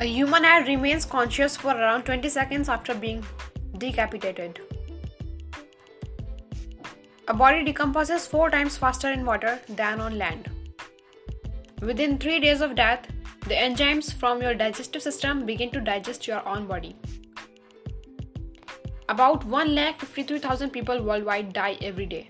A human head remains conscious for around 20 seconds after being decapitated. A body decomposes four times faster in water than on land. Within three days of death, the enzymes from your digestive system begin to digest your own body. About 1,53,000 people worldwide die every day.